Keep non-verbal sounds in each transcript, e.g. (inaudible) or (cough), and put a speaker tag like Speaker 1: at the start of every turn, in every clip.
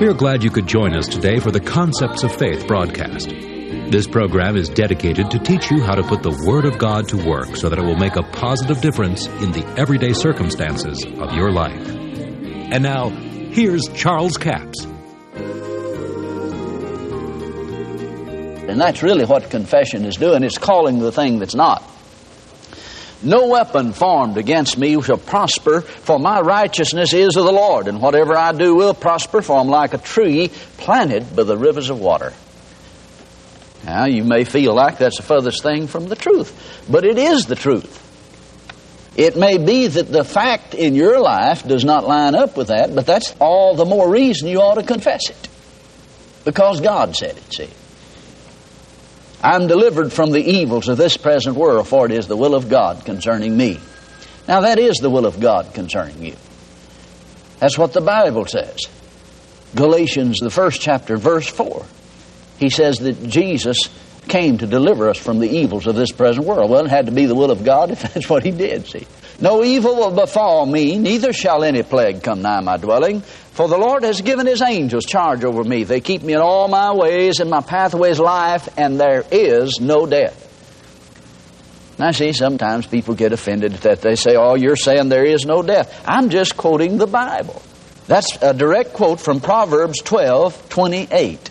Speaker 1: We are glad you could join us today for the Concepts of Faith broadcast. This program is dedicated to teach you how to put the Word of God to work so that it will make a positive difference in the everyday circumstances of your life. And now, here's Charles Capps.
Speaker 2: And that's really what confession is doing. It's calling the thing that's not. No weapon formed against me shall prosper, for my righteousness is of the Lord, and whatever I do will prosper, for I'm like a tree planted by the rivers of water. Now, you may feel like that's the furthest thing from the truth, but it is the truth. It may be that the fact in your life does not line up with that, but that's all the more reason you ought to confess it. Because God said it, see. I'm delivered from the evils of this present world, for it is the will of God concerning me. Now, that is the will of God concerning you. That's what the Bible says. Galatians, the first chapter, verse 4. He says that Jesus came to deliver us from the evils of this present world. Well, it had to be the will of God if (laughs) that's what He did, see. No evil will befall me, neither shall any plague come nigh my dwelling. For the Lord has given His angels charge over me. They keep me in all my ways, and my pathway is life, and there is no death. Now, see, sometimes people get offended that they say, Oh, you're saying there is no death. I'm just quoting the Bible. That's a direct quote from Proverbs 12 28.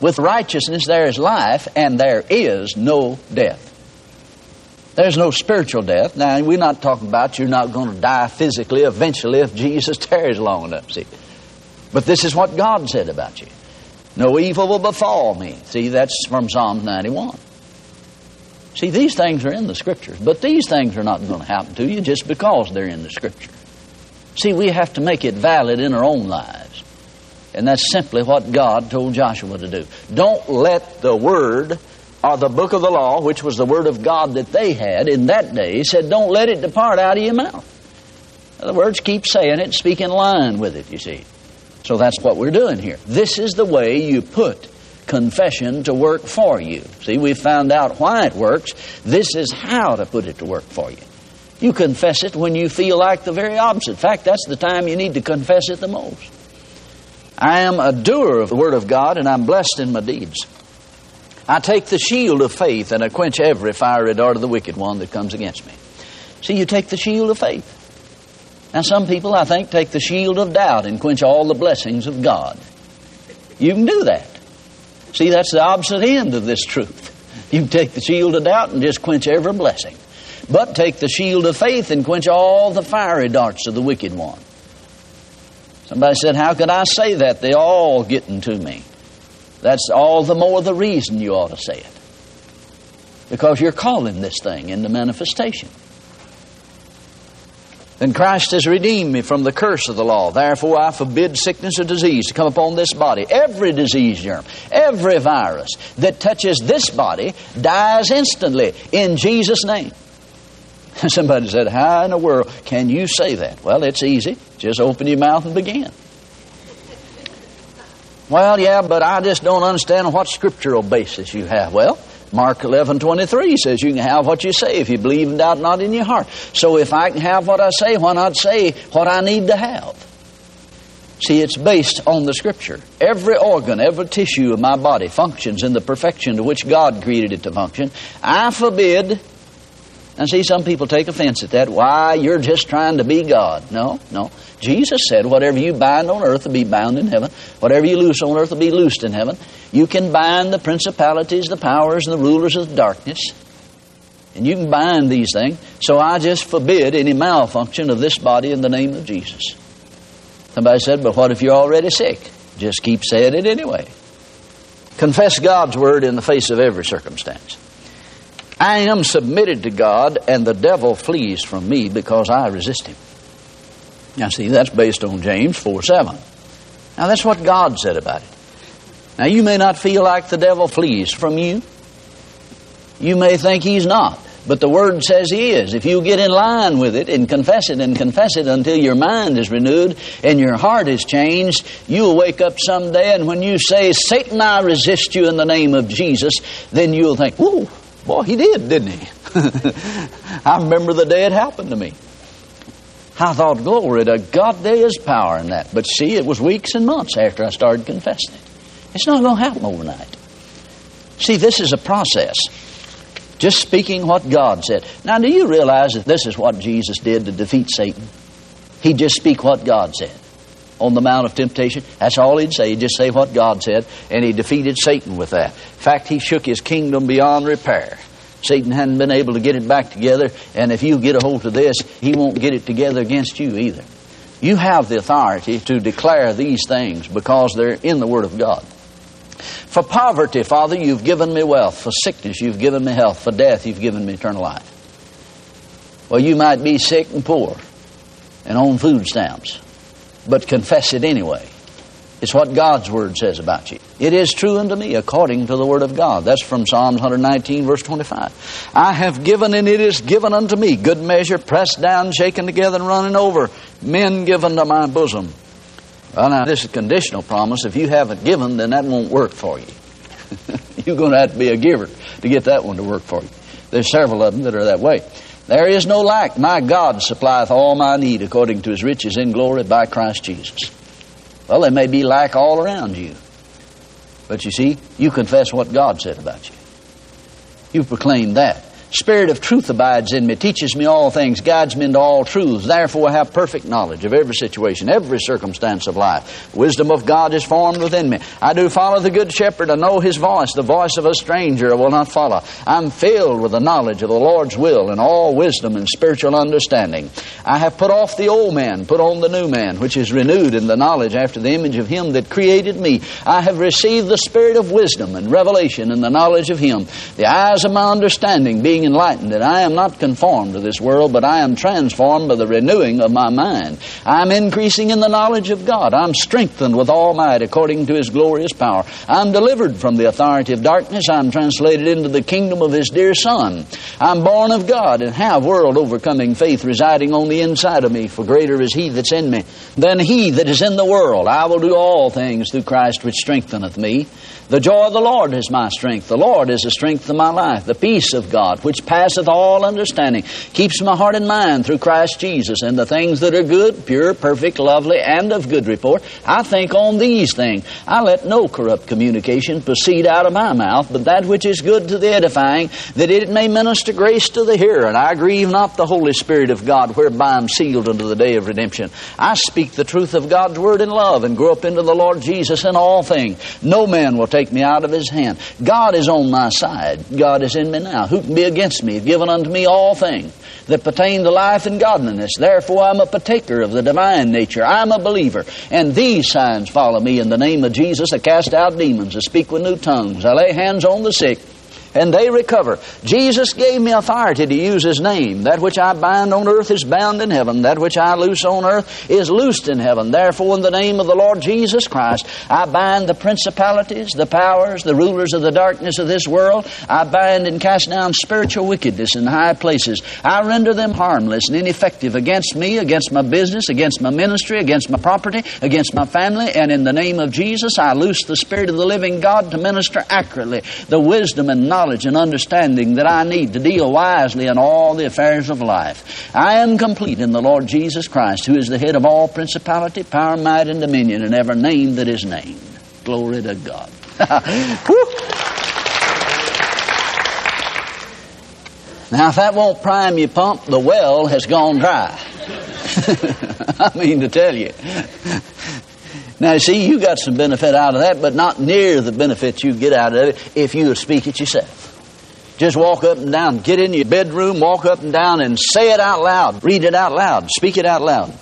Speaker 2: With righteousness there is life, and there is no death. There's no spiritual death. Now, we're not talking about you're not going to die physically eventually if Jesus (laughs) tarries long enough, see. But this is what God said about you. No evil will befall me. See, that's from Psalm 91. See, these things are in the Scriptures, but these things are not going to happen to you just because they're in the Scripture. See, we have to make it valid in our own lives. And that's simply what God told Joshua to do. Don't let the Word or the book of the law, which was the word of God that they had in that day, said, Don't let it depart out of your mouth. In other words, keep saying it, speak in line with it, you see. So that's what we're doing here. This is the way you put confession to work for you. See, we found out why it works. This is how to put it to work for you. You confess it when you feel like the very opposite. In fact, that's the time you need to confess it the most. I am a doer of the Word of God, and I'm blessed in my deeds. I take the shield of faith and I quench every fiery dart of the wicked one that comes against me. See, you take the shield of faith. Now, some people, I think, take the shield of doubt and quench all the blessings of God. You can do that. See, that's the opposite end of this truth. You take the shield of doubt and just quench every blessing. But take the shield of faith and quench all the fiery darts of the wicked one. Somebody said, How could I say that? They all getting to me. That's all the more the reason you ought to say it. Because you're calling this thing into manifestation. Then Christ has redeemed me from the curse of the law. Therefore, I forbid sickness or disease to come upon this body. Every disease germ, every virus that touches this body dies instantly in Jesus' name. (laughs) Somebody said, How in the world can you say that? Well, it's easy. Just open your mouth and begin. Well, yeah, but I just don't understand what scriptural basis you have. Well, Mark 11, 23 says you can have what you say if you believe and doubt not in your heart. So if I can have what I say, why not say what I need to have? See, it's based on the Scripture. Every organ, every tissue of my body functions in the perfection to which God created it to function. I forbid and see, some people take offense at that. Why, you're just trying to be God. No, no. Jesus said, whatever you bind on earth will be bound in heaven. Whatever you loose on earth will be loosed in heaven. You can bind the principalities, the powers, and the rulers of the darkness. And you can bind these things. So I just forbid any malfunction of this body in the name of Jesus. Somebody said, but what if you're already sick? Just keep saying it anyway. Confess God's word in the face of every circumstance. I am submitted to God, and the devil flees from me because I resist him. Now, see, that's based on James 4 7. Now, that's what God said about it. Now, you may not feel like the devil flees from you. You may think he's not. But the Word says He is. If you get in line with it and confess it and confess it until your mind is renewed and your heart is changed, you'll wake up someday and when you say, Satan, I resist you in the name of Jesus, then you'll think, Ooh, Boy, he did, didn't he? (laughs) I remember the day it happened to me. I thought, glory to God, there is power in that. But see, it was weeks and months after I started confessing it. It's not going to happen overnight. See, this is a process. Just speaking what God said. Now, do you realize that this is what Jesus did to defeat Satan? He'd just speak what God said on the Mount of Temptation. That's all he'd say. He'd just say what God said, and he defeated Satan with that. In fact, he shook his kingdom beyond repair. Satan hadn't been able to get it back together, and if you get a hold of this, he won't get it together against you either. You have the authority to declare these things because they're in the Word of God. For poverty, Father, you've given me wealth. For sickness, you've given me health. For death, you've given me eternal life. Well, you might be sick and poor and on food stamps, but confess it anyway. It's what God's Word says about you. It is true unto me according to the Word of God. That's from Psalms 119, verse 25. I have given, and it is given unto me. Good measure, pressed down, shaken together, and running over. Men given to my bosom. Well, now, this is a conditional promise. If you haven't given, then that won't work for you. (laughs) You're going to have to be a giver to get that one to work for you. There's several of them that are that way. There is no lack. My God supplieth all my need according to his riches in glory by Christ Jesus. Well, there may be lack all around you. But you see, you confess what God said about you. You proclaim that. Spirit of truth abides in me, teaches me all things, guides me into all truths. Therefore, I have perfect knowledge of every situation, every circumstance of life. Wisdom of God is formed within me. I do follow the Good Shepherd. I know his voice. The voice of a stranger I will not follow. I'm filled with the knowledge of the Lord's will and all wisdom and spiritual understanding. I have put off the old man, put on the new man, which is renewed in the knowledge after the image of him that created me. I have received the spirit of wisdom and revelation in the knowledge of him. The eyes of my understanding being being enlightened that I am not conformed to this world, but I am transformed by the renewing of my mind. I'm increasing in the knowledge of God. I'm strengthened with all might according to His glorious power. I'm delivered from the authority of darkness. I'm translated into the kingdom of His dear Son. I'm born of God and have world overcoming faith residing on the inside of me, for greater is He that's in me than He that is in the world. I will do all things through Christ which strengtheneth me. The joy of the Lord is my strength. The Lord is the strength of my life. The peace of God, which passeth all understanding, keeps my heart and mind through Christ Jesus. And the things that are good, pure, perfect, lovely, and of good report, I think on these things. I let no corrupt communication proceed out of my mouth, but that which is good to the edifying, that it may minister grace to the hearer. And I grieve not the Holy Spirit of God, whereby I'm sealed unto the day of redemption. I speak the truth of God's word in love, and grow up into the Lord Jesus in all things. No man will take me out of his hand. God is on my side. God is in me now. Who can be against me? Have given unto me all things that pertain to life and godliness. Therefore, I'm a partaker of the divine nature. I'm a believer. And these signs follow me in the name of Jesus. I cast out demons. I speak with new tongues. I lay hands on the sick and they recover. Jesus gave me authority to use His name. That which I bind on earth is bound in heaven. That which I loose on earth is loosed in heaven. Therefore, in the name of the Lord Jesus Christ, I bind the principalities, the powers, the rulers of the darkness of this world. I bind and cast down spiritual wickedness in high places. I render them harmless and ineffective against me, against my business, against my ministry, against my property, against my family. And in the name of Jesus, I loose the Spirit of the living God to minister accurately the wisdom and knowledge knowledge and understanding that I need to deal wisely in all the affairs of life. I am complete in the Lord Jesus Christ, who is the head of all principality, power, might, and dominion, and every name that is named. Glory to God. (laughs) now, if that won't prime your pump, the well has gone dry. (laughs) I mean to tell you. Now, you see, you got some benefit out of that, but not near the benefits you get out of it if you speak it yourself. Just walk up and down, get in your bedroom, walk up and down, and say it out loud. Read it out loud. Speak it out loud.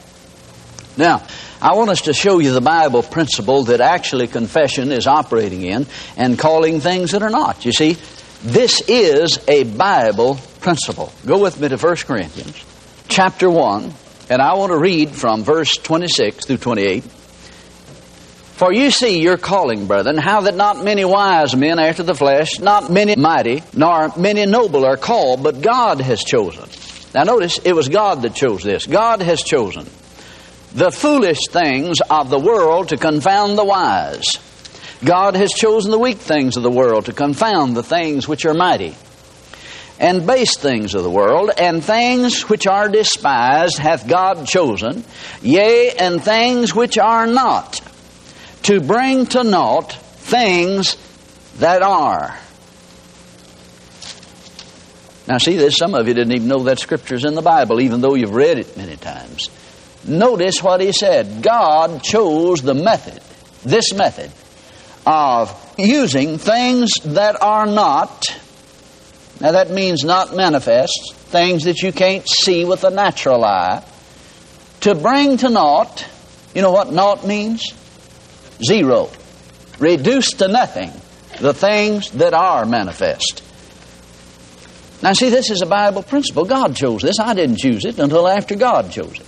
Speaker 2: Now, I want us to show you the Bible principle that actually confession is operating in and calling things that are not. You see, this is a Bible principle. Go with me to 1 Corinthians chapter 1, and I want to read from verse 26 through 28. For you see your calling, brethren, how that not many wise men after the flesh, not many mighty, nor many noble are called, but God has chosen. Now notice, it was God that chose this. God has chosen the foolish things of the world to confound the wise. God has chosen the weak things of the world to confound the things which are mighty.
Speaker 3: and base things of the world, and things which are despised hath God chosen, yea, and things which are not, to bring to naught things that are. Now, see, there's some of you didn't even know that scripture's in the Bible, even though you've read it many times. Notice what he said. God chose the method, this method, of using things that are not now that means not manifest, things that you can't see with the natural eye. To bring to naught, you know what naught means? Zero. Reduce to nothing the things that are manifest. Now, see, this is a Bible principle. God chose this. I didn't choose it until after God chose it.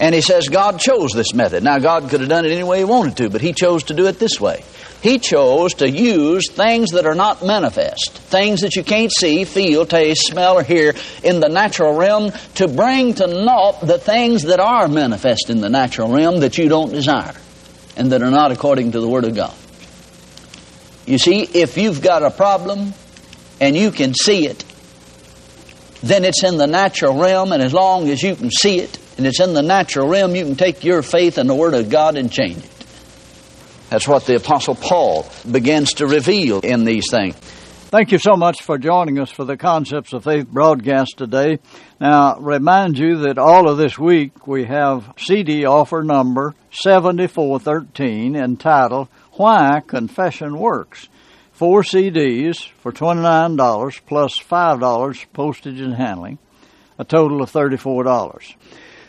Speaker 3: And he says God chose this method. Now, God could have done it any way he wanted to, but he chose to do it this way. He chose to use things that are not manifest, things that you can't see, feel, taste, smell, or hear in the natural realm to bring to naught the things that are manifest in the natural realm that you don't desire and that are not according to the Word of God. You see, if you've got a problem and you can see it, then it's in the natural realm, and as long as you can see it and it's in the natural realm, you can take your faith and the Word of God and change it. That's what the Apostle Paul begins to reveal in these things.
Speaker 2: Thank you so much for joining us for the Concepts of Faith broadcast today. Now, remind you that all of this week we have CD offer number 7413 entitled Why Confession Works. Four CDs for $29 plus $5 postage and handling, a total of $34.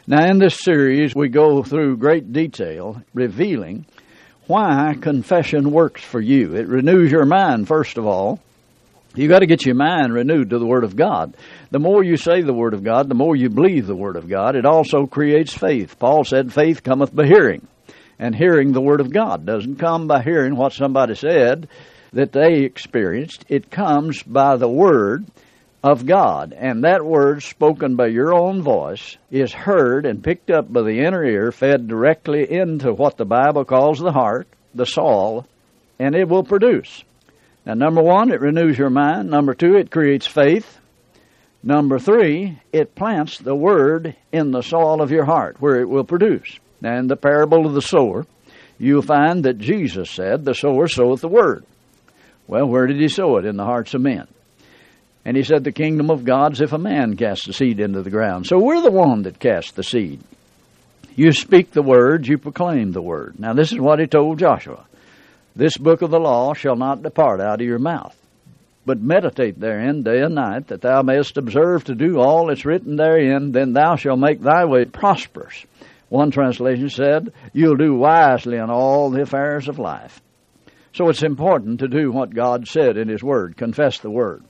Speaker 2: Now, in this series, we go through great detail revealing why confession works for you. It renews your mind, first of all. You've got to get your mind renewed to the Word of God. The more you say the Word of God, the more you believe the Word of God. It also creates faith. Paul said, faith cometh by hearing. And hearing the Word of God doesn't come by hearing what somebody said that they experienced. It comes by the Word of God. And that word spoken by your own voice is heard and picked up by the inner ear, fed directly into what the Bible calls the heart, the soul, and it will produce. Now, number one, it renews your mind. Number two, it creates faith. Number three, it plants the word in the soil of your heart where it will produce. And the parable of the sower, you'll find that Jesus said, The sower soweth the word. Well, where did he sow it? In the hearts of men. And he said, The kingdom of God's if a man casts the seed into the ground. So we're the one that casts the seed. You speak the word, you proclaim the word. Now, this is what he told Joshua This book of the law shall not depart out of your mouth, but meditate therein day and night, that thou mayest observe to do all that's written therein, then thou shalt make thy way prosperous. One translation said, You'll do wisely in all the affairs of life. So it's important to do what God said in His Word, confess the Word.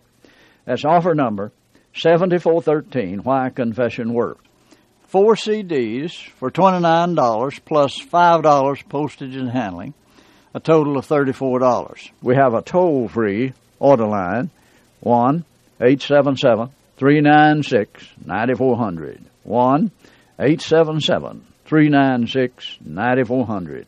Speaker 2: That's offer number 7413, Why Confession Works. Four CDs for $29 plus $5 postage and handling, a total of $34. We have a toll free order line 1 877 396 9400. 1 877 396 9400.